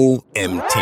OMT.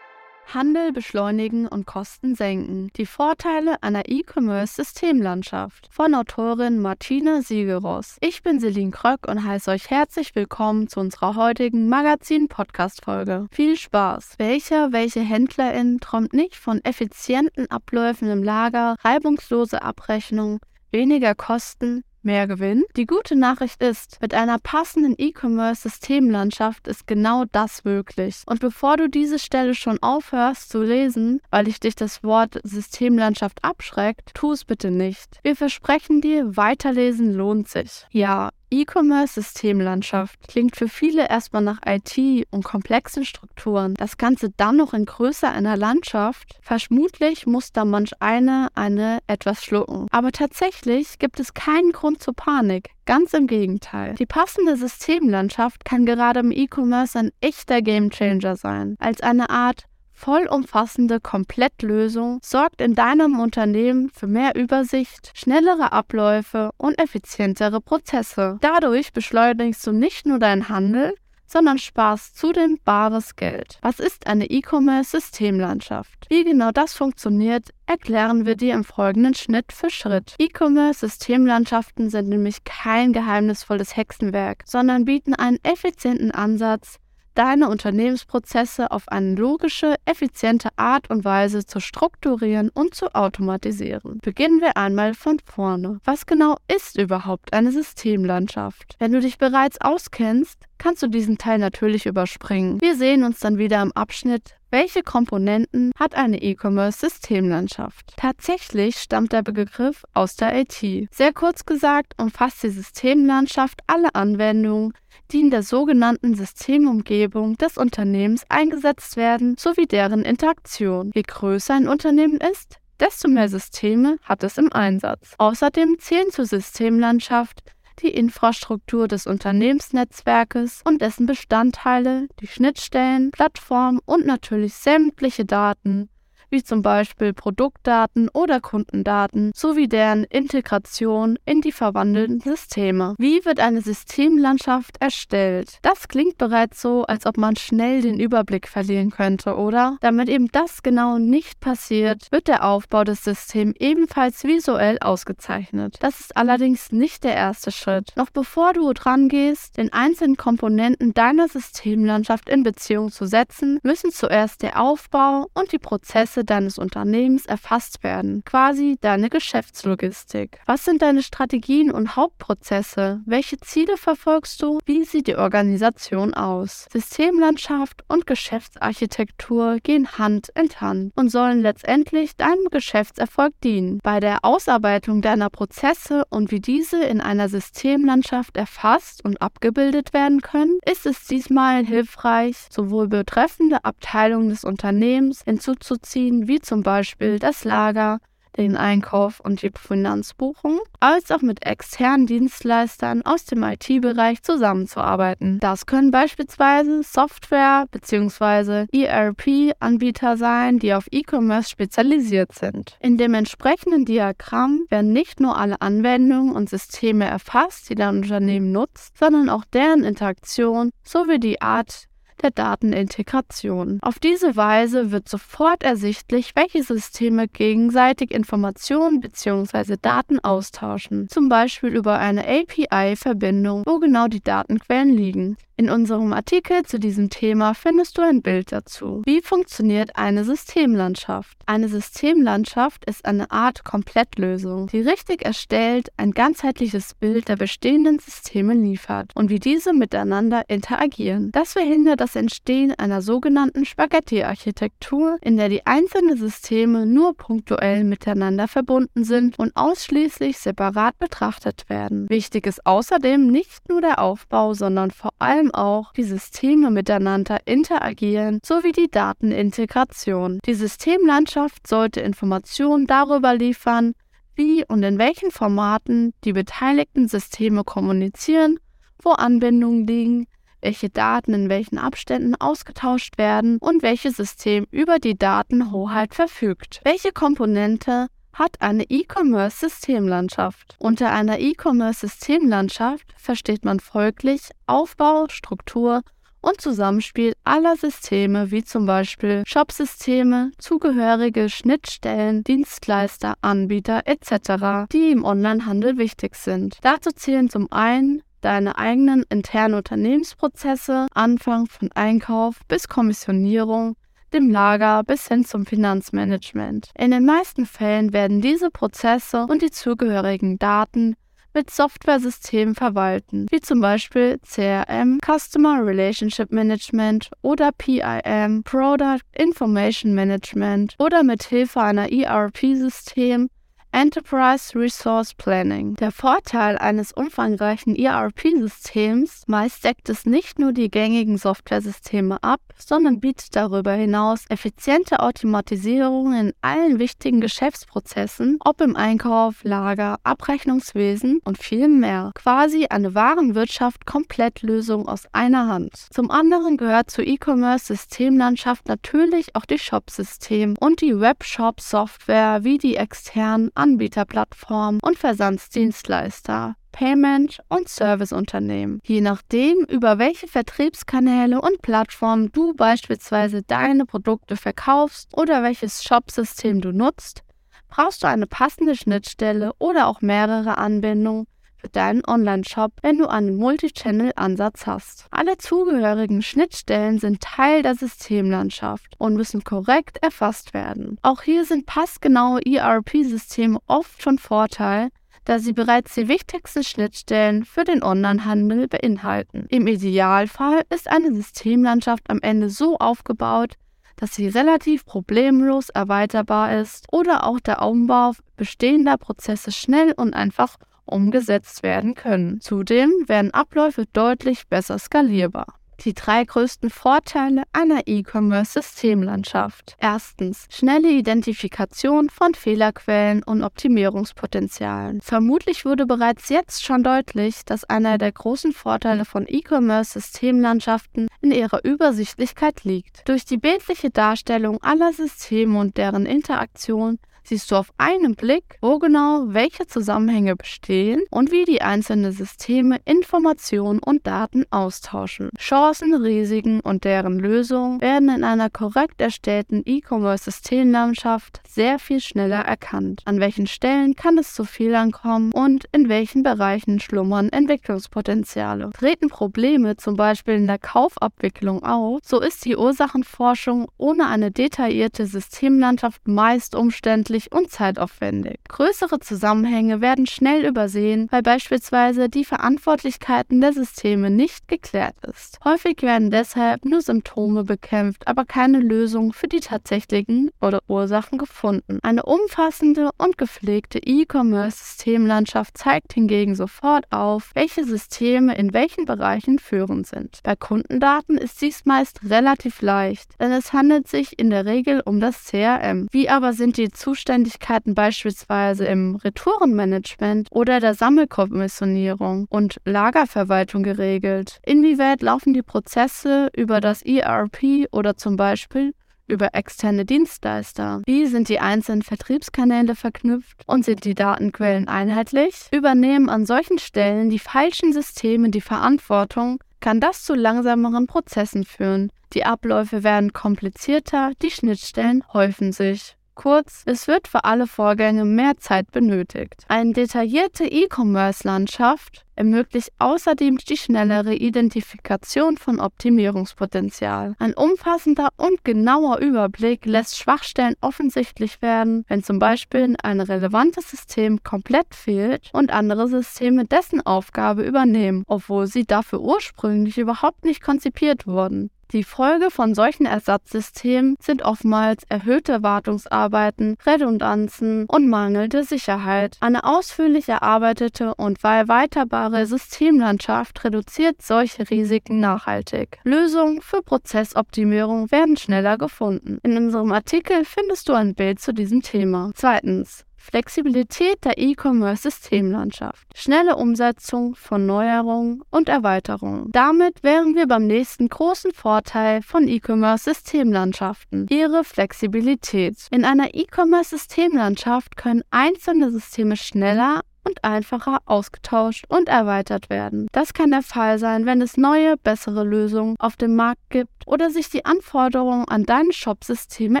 Handel beschleunigen und Kosten senken. Die Vorteile einer E-Commerce-Systemlandschaft. Von Autorin Martina Siegeros. Ich bin Celine Kröck und heiße euch herzlich willkommen zu unserer heutigen Magazin-Podcast-Folge. Viel Spaß! Welcher, welche Händlerin träumt nicht von effizienten Abläufen im Lager, reibungslose Abrechnung, weniger Kosten, mehr Gewinn? Die gute Nachricht ist, mit einer passenden E-Commerce-Systemlandschaft ist genau das möglich. Und bevor du diese Stelle schon aufhörst zu lesen, weil dich dich das Wort Systemlandschaft abschreckt, tu es bitte nicht. Wir versprechen dir, weiterlesen lohnt sich. Ja, E-Commerce-Systemlandschaft klingt für viele erstmal nach IT und komplexen Strukturen. Das Ganze dann noch in Größe einer Landschaft. Vermutlich muss da manch eine eine etwas schlucken. Aber tatsächlich gibt es keinen Grund zur Panik. Ganz im Gegenteil. Die passende Systemlandschaft kann gerade im E-Commerce ein echter Gamechanger sein. Als eine Art vollumfassende Komplettlösung sorgt in deinem Unternehmen für mehr Übersicht, schnellere Abläufe und effizientere Prozesse. Dadurch beschleunigst du nicht nur deinen Handel, sondern sparst zudem bares Geld. Was ist eine E-Commerce-Systemlandschaft? Wie genau das funktioniert, erklären wir dir im folgenden Schnitt für Schritt. E-Commerce-Systemlandschaften sind nämlich kein geheimnisvolles Hexenwerk, sondern bieten einen effizienten Ansatz, deine Unternehmensprozesse auf eine logische, effiziente Art und Weise zu strukturieren und zu automatisieren. Beginnen wir einmal von vorne. Was genau ist überhaupt eine Systemlandschaft? Wenn du dich bereits auskennst, kannst du diesen Teil natürlich überspringen. Wir sehen uns dann wieder im Abschnitt welche Komponenten hat eine E-Commerce-Systemlandschaft? Tatsächlich stammt der Begriff aus der IT. Sehr kurz gesagt umfasst die Systemlandschaft alle Anwendungen, die in der sogenannten Systemumgebung des Unternehmens eingesetzt werden, sowie deren Interaktion. Je größer ein Unternehmen ist, desto mehr Systeme hat es im Einsatz. Außerdem zählen zur Systemlandschaft die Infrastruktur des Unternehmensnetzwerkes und dessen Bestandteile, die Schnittstellen, Plattformen und natürlich sämtliche Daten, wie zum Beispiel Produktdaten oder Kundendaten sowie deren Integration in die verwandelten Systeme. Wie wird eine Systemlandschaft erstellt? Das klingt bereits so, als ob man schnell den Überblick verlieren könnte, oder? Damit eben das genau nicht passiert, wird der Aufbau des Systems ebenfalls visuell ausgezeichnet. Das ist allerdings nicht der erste Schritt. Noch bevor du dran gehst, den einzelnen Komponenten deiner Systemlandschaft in Beziehung zu setzen, müssen zuerst der Aufbau und die Prozesse Prozesse deines Unternehmens erfasst werden, quasi deine Geschäftslogistik. Was sind deine Strategien und Hauptprozesse? Welche Ziele verfolgst du? Wie sieht die Organisation aus? Systemlandschaft und Geschäftsarchitektur gehen Hand in Hand und sollen letztendlich deinem Geschäftserfolg dienen. Bei der Ausarbeitung deiner Prozesse und wie diese in einer Systemlandschaft erfasst und abgebildet werden können, ist es diesmal hilfreich, sowohl betreffende Abteilungen des Unternehmens hinzuzuziehen, Disziplinen wie zum Beispiel das Lager, den Einkauf und die Finanzbuchung, als auch mit externen Dienstleistern aus dem IT-Bereich zusammenzuarbeiten. Das können beispielsweise Software- bzw. ERP-Anbieter sein, die auf E-Commerce spezialisiert sind. In dem entsprechenden Diagramm werden nicht nur alle Anwendungen und Systeme erfasst, die dein Unternehmen nutzt, sondern auch deren Interaktion sowie die Art der Datenintegration. Auf diese Weise wird sofort ersichtlich, welche Systeme gegenseitig Informationen bzw. Daten austauschen, zum Beispiel über eine API-Verbindung, wo genau die Datenquellen liegen. In unserem Artikel zu diesem Thema findest du ein Bild dazu. Wie funktioniert eine Systemlandschaft? Eine Systemlandschaft ist eine Art Komplettlösung, die richtig erstellt ein ganzheitliches Bild der bestehenden Systeme liefert und wie diese miteinander interagieren. Das verhindert das Entstehen einer sogenannten Spaghetti-Architektur, in der die einzelnen Systeme nur punktuell miteinander verbunden sind und ausschließlich separat betrachtet werden. Wichtig ist außerdem nicht nur der Aufbau, sondern vor allem auch die Systeme miteinander interagieren sowie die Datenintegration. Die Systemlandschaft sollte Informationen darüber liefern, wie und in welchen Formaten die beteiligten Systeme kommunizieren, wo Anbindungen liegen, welche Daten in welchen Abständen ausgetauscht werden und welches System über die Datenhoheit verfügt. Welche Komponente hat eine E-Commerce-Systemlandschaft. Unter einer E-Commerce-Systemlandschaft versteht man folglich Aufbau, Struktur und Zusammenspiel aller Systeme wie zum Beispiel Shopsysteme, zugehörige Schnittstellen, Dienstleister, Anbieter etc., die im Onlinehandel wichtig sind. Dazu zählen zum einen deine eigenen internen Unternehmensprozesse, Anfang von Einkauf bis Kommissionierung, dem Lager bis hin zum Finanzmanagement. In den meisten Fällen werden diese Prozesse und die zugehörigen Daten mit Softwaresystemen verwalten, wie zum Beispiel CRM, Customer Relationship Management oder PIM, Product Information Management oder mit Hilfe einer ERP-System Enterprise Resource Planning. Der Vorteil eines umfangreichen ERP-Systems, meist deckt es nicht nur die gängigen Softwaresysteme ab, sondern bietet darüber hinaus effiziente Automatisierung in allen wichtigen Geschäftsprozessen, ob im Einkauf, Lager, Abrechnungswesen und viel mehr. Quasi eine Warenwirtschaft Komplettlösung aus einer Hand. Zum anderen gehört zur E-Commerce-Systemlandschaft natürlich auch die Shop-System und die Webshop-Software wie die externen Anbieterplattformen und Versandsdienstleister. Payment- und Serviceunternehmen. Je nachdem, über welche Vertriebskanäle und Plattformen du beispielsweise deine Produkte verkaufst oder welches Shopsystem du nutzt, brauchst du eine passende Schnittstelle oder auch mehrere Anbindungen für deinen Online-Shop, wenn du einen Multichannel-Ansatz hast. Alle zugehörigen Schnittstellen sind Teil der Systemlandschaft und müssen korrekt erfasst werden. Auch hier sind passgenaue ERP-Systeme oft von Vorteil, da sie bereits die wichtigsten Schnittstellen für den Onlinehandel beinhalten. Im Idealfall ist eine Systemlandschaft am Ende so aufgebaut, dass sie relativ problemlos erweiterbar ist oder auch der Umbau bestehender Prozesse schnell und einfach umgesetzt werden können. Zudem werden Abläufe deutlich besser skalierbar. Die drei größten Vorteile einer E-Commerce-Systemlandschaft. Erstens, schnelle Identifikation von Fehlerquellen und Optimierungspotenzialen. Vermutlich wurde bereits jetzt schon deutlich, dass einer der großen Vorteile von E-Commerce-Systemlandschaften in ihrer Übersichtlichkeit liegt. Durch die bildliche Darstellung aller Systeme und deren Interaktion siehst du auf einen Blick, wo genau welche Zusammenhänge bestehen und wie die einzelnen Systeme Informationen und Daten austauschen. Chancen, Risiken und deren Lösungen werden in einer korrekt erstellten E-Commerce-Systemlandschaft sehr viel schneller erkannt. An welchen Stellen kann es zu Fehlern kommen und in welchen Bereichen schlummern Entwicklungspotenziale. Treten Probleme zum Beispiel in der Kaufabwicklung auf, so ist die Ursachenforschung ohne eine detaillierte Systemlandschaft meist umständlich umständlich und zeitaufwendig. Größere Zusammenhänge werden schnell übersehen, weil beispielsweise die Verantwortlichkeiten der Systeme nicht geklärt ist. Häufig werden deshalb nur Symptome bekämpft, aber keine Lösung für die tatsächlichen oder Ursachen gefunden. Eine umfassende und gepflegte E-Commerce-Systemlandschaft zeigt hingegen sofort auf, welche Systeme in welchen Bereichen führend sind. Bei Kundendaten ist dies meist relativ leicht, denn es handelt sich in der Regel um das CRM. Wie aber sind die Zustände Zuständigkeiten beispielsweise im Retourenmanagement oder der Sammelkommissionierung und Lagerverwaltung geregelt? Inwieweit laufen die Prozesse über das ERP oder zum Beispiel über externe Dienstleister? Wie sind die einzelnen Vertriebskanäle verknüpft und sind die Datenquellen einheitlich? Übernehmen an solchen Stellen die falschen Systeme die Verantwortung, kann das zu langsameren Prozessen führen. Die Abläufe werden komplizierter, die Schnittstellen häufen sich. Kurz, es wird für alle Vorgänge mehr Zeit benötigt. Eine detaillierte E-Commerce-Landschaft ermöglicht außerdem die schnellere Identifikation von Optimierungspotenzial. Ein umfassender und genauer Überblick lässt Schwachstellen offensichtlich werden, wenn zum Beispiel ein relevantes System komplett fehlt und andere Systeme dessen Aufgabe übernehmen, obwohl sie dafür ursprünglich überhaupt nicht konzipiert wurden. Die Folge von solchen Ersatzsystemen sind oftmals erhöhte Wartungsarbeiten, Redundanzen und mangelnde Sicherheit. Eine ausführlich erarbeitete und erweiterbare Systemlandschaft reduziert solche Risiken nachhaltig. Lösungen für Prozessoptimierung werden schneller gefunden. In unserem Artikel findest du ein Bild zu diesem Thema. Zweitens. Flexibilität der E-Commerce-Systemlandschaft, schnelle Umsetzung von Neuerungen und Erweiterungen. Damit wären wir beim nächsten großen Vorteil von E-Commerce-Systemlandschaften, ihre Flexibilität. In einer E-Commerce-Systemlandschaft können einzelne Systeme schneller und einfacher ausgetauscht und erweitert werden. Das kann der Fall sein, wenn es neue, bessere Lösungen auf dem Markt gibt oder sich die Anforderungen an deine Shopsysteme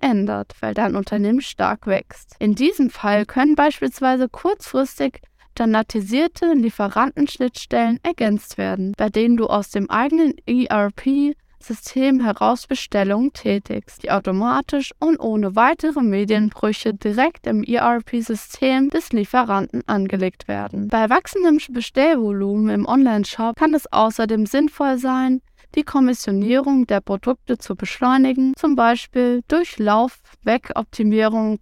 ändert, weil dein Unternehmen stark wächst. In diesem Fall können beispielsweise kurzfristig standardisierte Lieferantenschnittstellen ergänzt werden, bei denen du aus dem eigenen ERP System heraus Bestellungen tätigst, die automatisch und ohne weitere Medienbrüche direkt im ERP-System des Lieferanten angelegt werden. Bei wachsendem Bestellvolumen im Onlineshop kann es außerdem sinnvoll sein, die Kommissionierung der Produkte zu beschleunigen, zum Beispiel durch Laufwegoptimierung,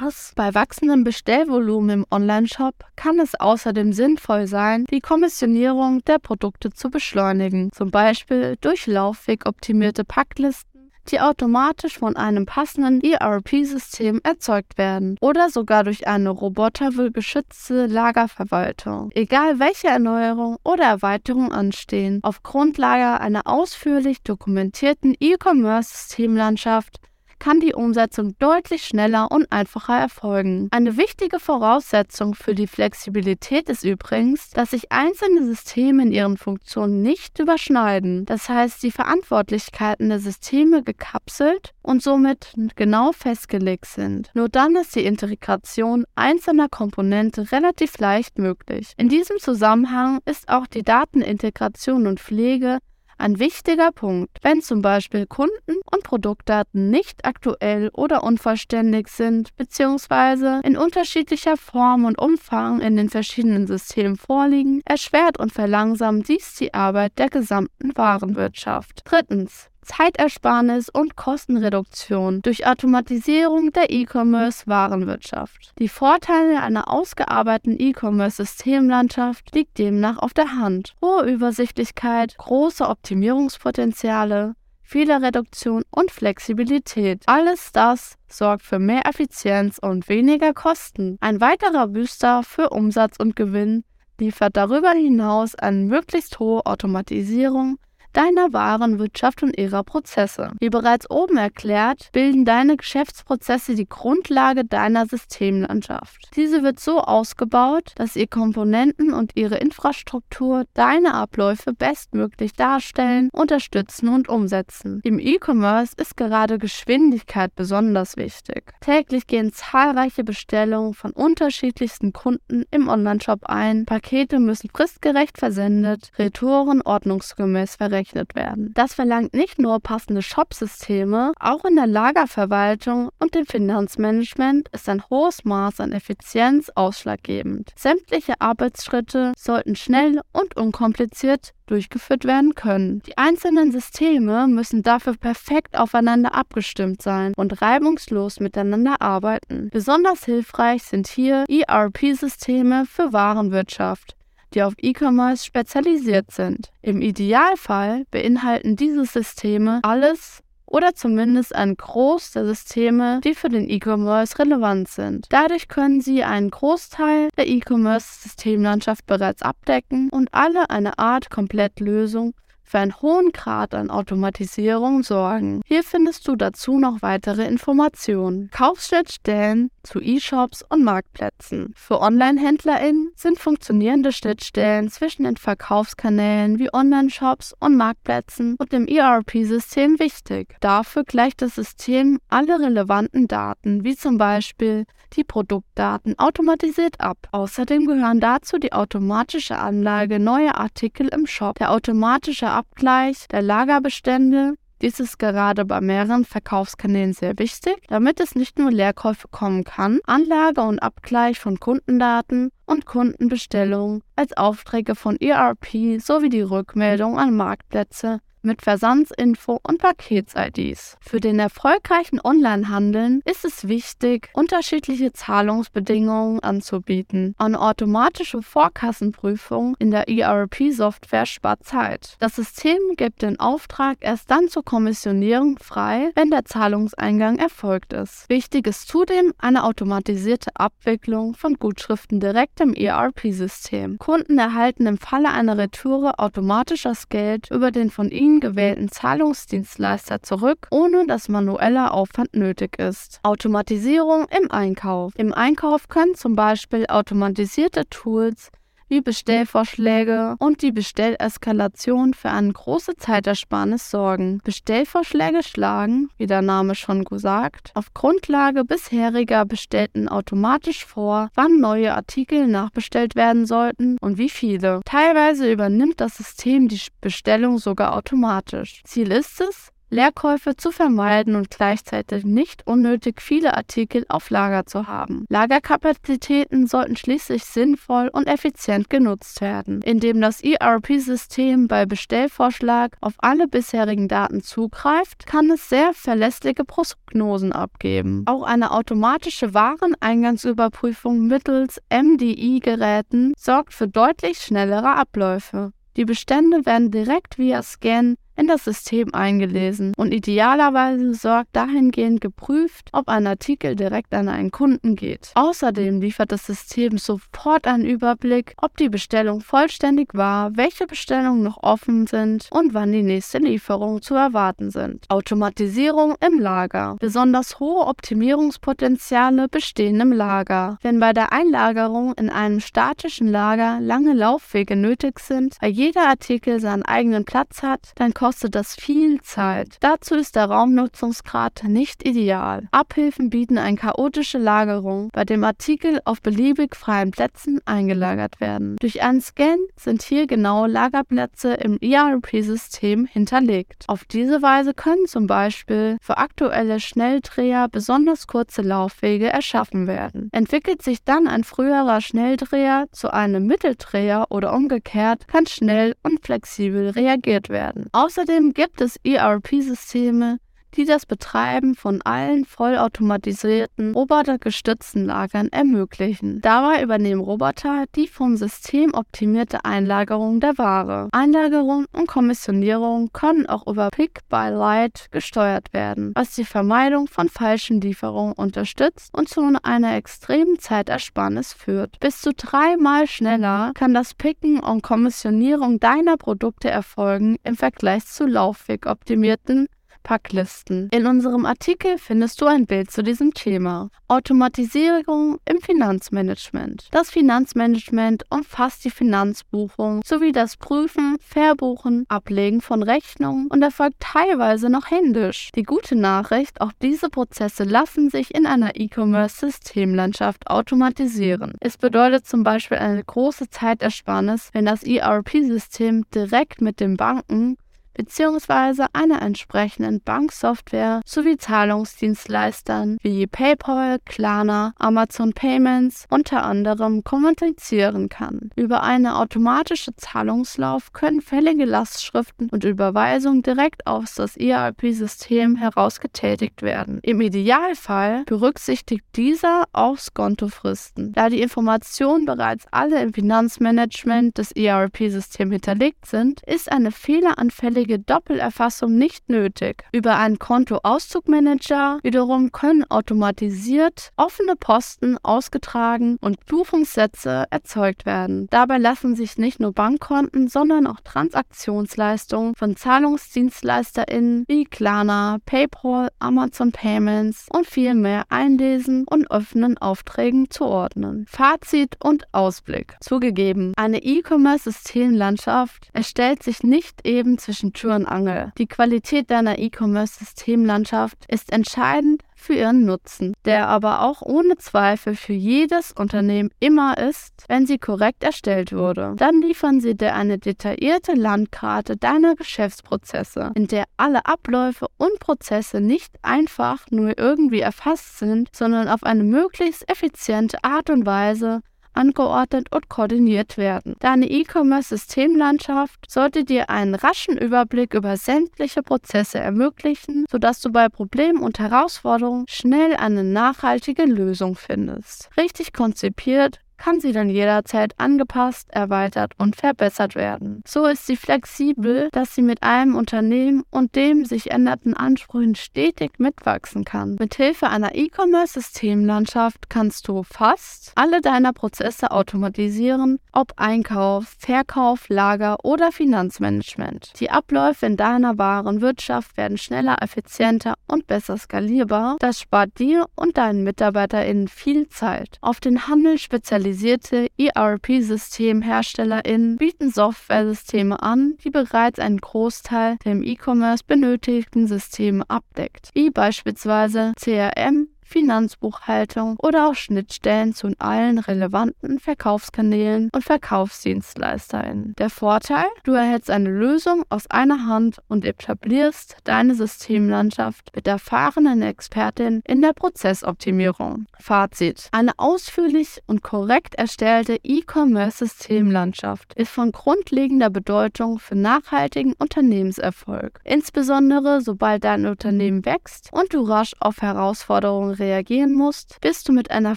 was? Bei wachsendem Bestellvolumen im Onlineshop kann es außerdem sinnvoll sein, die Kommissionierung der Produkte zu beschleunigen, zum Beispiel durch laufwegoptimierte Packlisten, die automatisch von einem passenden ERP-System erzeugt werden oder sogar durch eine robotergeschützte Lagerverwaltung. Egal welche Erneuerung oder Erweiterung anstehen, auf Grundlage einer ausführlich dokumentierten E-Commerce-Systemlandschaft kann die Umsetzung deutlich schneller und einfacher erfolgen. Eine wichtige Voraussetzung für die Flexibilität ist übrigens, dass sich einzelne Systeme in ihren Funktionen nicht überschneiden. Das heißt, die Verantwortlichkeiten der Systeme gekapselt und somit genau festgelegt sind. Nur dann ist die Integration einzelner Komponente relativ leicht möglich. In diesem Zusammenhang ist auch die Datenintegration und Pflege ein wichtiger Punkt, wenn zum Beispiel Kunden- und Produktdaten nicht aktuell oder unvollständig sind bzw. in unterschiedlicher Form und Umfang in den verschiedenen Systemen vorliegen, erschwert und verlangsamt dies die Arbeit der gesamten Warenwirtschaft. Drittens. Zeitersparnis und Kostenreduktion durch Automatisierung der E-Commerce-Warenwirtschaft. Die Vorteile einer ausgearbeiteten E-Commerce-Systemlandschaft liegt demnach auf der Hand. Hohe Übersichtlichkeit, große Optimierungspotenziale, Fehlerreduktion und Flexibilität. Alles das sorgt für mehr Effizienz und weniger Kosten. Ein weiterer Booster für Umsatz und Gewinn liefert darüber hinaus eine möglichst hohe Automatisierung deiner Warenwirtschaft und ihrer Prozesse. Wie bereits oben erklärt, bilden deine Geschäftsprozesse die Grundlage deiner Systemlandschaft. Diese wird so ausgebaut, dass ihr Komponenten und ihre Infrastruktur deine Abläufe bestmöglich darstellen, unterstützen und umsetzen. Im E-Commerce ist gerade Geschwindigkeit besonders wichtig. Täglich gehen zahlreiche Bestellungen von unterschiedlichsten Kunden im Onlineshop ein. Pakete müssen fristgerecht versendet, Retouren ordnungsgemäß verrechnet berechnet werden. Das verlangt nicht nur passende Shopsysteme, auch in der Lagerverwaltung und dem Finanzmanagement ist ein hohes Maß an Effizienz ausschlaggebend. Sämtliche Arbeitsschritte sollten schnell und unkompliziert durchgeführt werden können. Die einzelnen Systeme müssen dafür perfekt aufeinander abgestimmt sein und reibungslos miteinander arbeiten. Besonders hilfreich sind hier ERP-Systeme für Warenwirtschaft die auf E-Commerce spezialisiert sind. Im Idealfall beinhalten diese Systeme alles oder zumindest einen Groß der Systeme, die für den E-Commerce relevant sind. Dadurch können Sie einen Großteil der E-Commerce-Systemlandschaft bereits abdecken und alle eine Art Komplettlösung für einen hohen Grad an Automatisierung sorgen. Hier findest du dazu noch weitere Informationen. Kaufschnittstellen zu E-Shops und Marktplätzen. Für Online-HändlerInnen sind funktionierende Schnittstellen zwischen den Verkaufskanälen wie Online-Shops und Marktplätzen und dem ERP-System wichtig. Dafür gleicht das System alle relevanten Daten, wie zum Beispiel die Produktdaten, automatisiert ab. Außerdem gehören dazu die automatische Anlage neuer Artikel im Shop, der automatische Abgleich der Lagerbestände dies ist gerade bei mehreren Verkaufskanälen sehr wichtig, damit es nicht nur Leerkäufe kommen kann, Anlage und Abgleich von Kundendaten und Kundenbestellungen als Aufträge von ERP sowie die Rückmeldung an Marktplätze mit Versandsinfo und Pakets-IDs. Für den erfolgreichen Onlinehandeln ist es wichtig, unterschiedliche Zahlungsbedingungen anzubieten. Eine automatische Vorkassenprüfung in der ERP-Software spart Zeit. Das System gibt den Auftrag erst dann zur Kommissionierung frei, wenn der Zahlungseingang erfolgt ist. Wichtig ist zudem eine automatisierte Abwicklung von Gutschriften direkt im ERP-System. Kunden erhalten im Falle einer Retoure automatisch das Geld über den von ihnen gewählten Zahlungsdienstleister zurück, ohne dass manueller Aufwand nötig ist. Automatisierung im Einkauf. Im Einkauf können zum Beispiel automatisierte Tools wie Bestellvorschläge und die Bestelleskalation für eine große Zeitersparnis sorgen. Bestellvorschläge schlagen, wie der Name schon gesagt, auf Grundlage bisheriger Bestellten automatisch vor, wann neue Artikel nachbestellt werden sollten und wie viele. Teilweise übernimmt das System die Bestellung sogar automatisch. Ziel ist es, Leerkäufe zu vermeiden und gleichzeitig nicht unnötig viele Artikel auf Lager zu haben. Lagerkapazitäten sollten schließlich sinnvoll und effizient genutzt werden, indem das ERP-System bei Bestellvorschlag auf alle bisherigen Daten zugreift, kann es sehr verlässliche Prognosen abgeben. Auch eine automatische Wareneingangsüberprüfung mittels MDI-Geräten sorgt für deutlich schnellere Abläufe. Die Bestände werden direkt via Scan in das System eingelesen und idealerweise sorgt dahingehend geprüft, ob ein Artikel direkt an einen Kunden geht. Außerdem liefert das System sofort einen Überblick, ob die Bestellung vollständig war, welche Bestellungen noch offen sind und wann die nächste Lieferung zu erwarten sind. Automatisierung im Lager. Besonders hohe Optimierungspotenziale bestehen im Lager. Wenn bei der Einlagerung in einem statischen Lager lange Laufwege nötig sind, weil jeder Artikel seinen eigenen Platz hat, dann kostet kostet das viel Zeit. Dazu ist der Raumnutzungsgrad nicht ideal. Abhilfen bieten eine chaotische Lagerung, bei dem Artikel auf beliebig freien Plätzen eingelagert werden. Durch einen Scan sind hier genaue Lagerplätze im ERP-System hinterlegt. Auf diese Weise können zum Beispiel für aktuelle Schnelldreher besonders kurze Laufwege erschaffen werden. Entwickelt sich dann ein früherer Schnelldreher zu einem Mitteldreher oder umgekehrt, kann schnell und flexibel reagiert werden. Außer Außerdem gibt es ERP-Systeme, die das Betreiben von allen vollautomatisierten, robotergestützten Lagern ermöglichen. Dabei übernehmen Roboter die vom System optimierte Einlagerung der Ware. Einlagerung und Kommissionierung können auch über Pick by Light gesteuert werden, was die Vermeidung von falschen Lieferungen unterstützt und zu einer extremen Zeitersparnis führt. Bis zu dreimal schneller kann das Picken und Kommissionierung deiner Produkte erfolgen im Vergleich zu laufwegoptimierten Packlisten. In unserem Artikel findest du ein Bild zu diesem Thema. Automatisierung im Finanzmanagement. Das Finanzmanagement umfasst die Finanzbuchung sowie das Prüfen, Verbuchen, Ablegen von Rechnungen und erfolgt teilweise noch händisch. Die gute Nachricht, auch diese Prozesse lassen sich in einer E-Commerce-Systemlandschaft automatisieren. Es bedeutet zum Beispiel eine große Zeitersparnis, wenn das ERP-System direkt mit den Banken bzw. einer entsprechenden Banksoftware sowie Zahlungsdienstleistern wie PayPal, Klarna, Amazon Payments unter anderem kommunizieren kann. Über eine automatische Zahlungslauf können fällige Lastschriften und Überweisungen direkt aus das ERP-System heraus getätigt werden. Im Idealfall berücksichtigt dieser auch Skontofristen. Da die Informationen bereits alle im Finanzmanagement des ERP-Systems hinterlegt sind, ist eine fehleranfällige notwendige Doppelerfassung nicht nötig. Über einen Kontoauszugmanager wiederum können automatisiert offene Posten ausgetragen und Buchungssätze erzeugt werden. Dabei lassen sich nicht nur Bankkonten, sondern auch Transaktionsleistungen von ZahlungsdienstleisterInnen wie Klarna, PayPal, Amazon Payments und viel mehr einlesen und offenen Aufträgen zuordnen. Fazit und Ausblick. Zugegeben, eine E-Commerce-Systemlandschaft erstellt sich nicht eben zwischen Tür und Angel. Die Qualität deiner E-Commerce-Systemlandschaft ist entscheidend für ihren Nutzen, der aber auch ohne Zweifel für jedes Unternehmen immer ist, wenn sie korrekt erstellt wurde. Dann liefern sie dir eine detaillierte Landkarte deiner Geschäftsprozesse, in der alle Abläufe und Prozesse nicht einfach nur irgendwie erfasst sind, sondern auf eine möglichst effiziente Art und Weise angeordnet und koordiniert werden. Deine E-Commerce-Systemlandschaft sollte dir einen raschen Überblick über sämtliche Prozesse ermöglichen, sodass du bei Problemen und Herausforderungen schnell eine nachhaltige Lösung findest. Richtig konzipiert kann sie dann jederzeit angepasst, erweitert und verbessert werden. So ist sie flexibel, dass sie mit einem Unternehmen und dem sich ändernden Ansprüchen stetig mitwachsen kann. Mithilfe einer E-Commerce-Systemlandschaft kannst du fast alle deiner Prozesse automatisieren, ob Einkauf, Verkauf, Lager oder Finanzmanagement. Die Abläufe in deiner Warenwirtschaft werden schneller, effizienter und besser skalierbar. Das spart dir und deinen MitarbeiterInnen viel Zeit. Auf den Handel spezialisierte ERP-Systemherstellerinnen bieten Softwaresysteme an, die bereits einen Großteil der im E-Commerce benötigten Systeme abdeckt, wie beispielsweise CRM, Finanzbuchhaltung oder auch Schnittstellen zu allen relevanten Verkaufskanälen und Verkaufsdienstleisterinnen. Der Vorteil, du erhältst eine Lösung aus einer Hand und etablierst deine Systemlandschaft mit erfahrenen Expertinnen in der Prozessoptimierung. Fazit. Eine ausführlich und korrekt erstellte E-Commerce-Systemlandschaft ist von grundlegender Bedeutung für nachhaltigen Unternehmenserfolg, insbesondere sobald dein Unternehmen wächst und du rasch auf Herausforderungen reagieren musst, bist du mit einer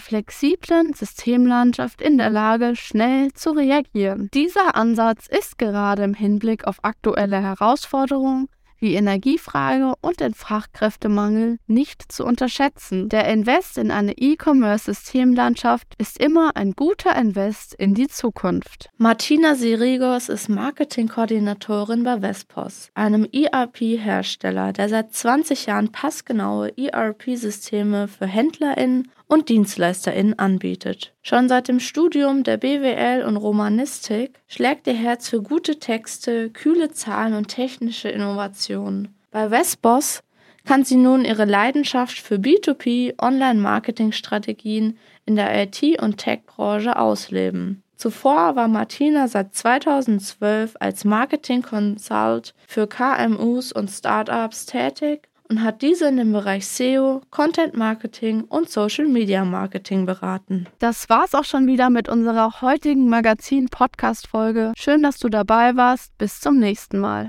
flexiblen Systemlandschaft in der Lage, schnell zu reagieren. Dieser Ansatz ist gerade im Hinblick auf aktuelle Herausforderungen wie Energiefrage und den Fachkräftemangel nicht zu unterschätzen. Der Invest in eine E-Commerce-Systemlandschaft ist immer ein guter Invest in die Zukunft. Martina Sirigos ist Marketingkoordinatorin bei Vespos, einem ERP-Hersteller, der seit 20 Jahren passgenaue ERP-Systeme für HändlerInnen und DienstleisterInnen anbietet. Schon seit dem Studium der BWL und Romanistik schlägt ihr Herz für gute Texte, kühle Zahlen und technische Innovationen. Bei Vespos kann sie nun ihre Leidenschaft für B2B Online-Marketing-Strategien in der IT- und Tech-Branche ausleben. Zuvor war Martina seit 2012 als Marketing-Consult für KMUs und Startups tätig und hat diese in dem Bereich SEO, Content Marketing und Social Media Marketing beraten. Das war's auch schon wieder mit unserer heutigen Magazin-Podcast-Folge. Schön, dass du dabei warst. Bis zum nächsten Mal.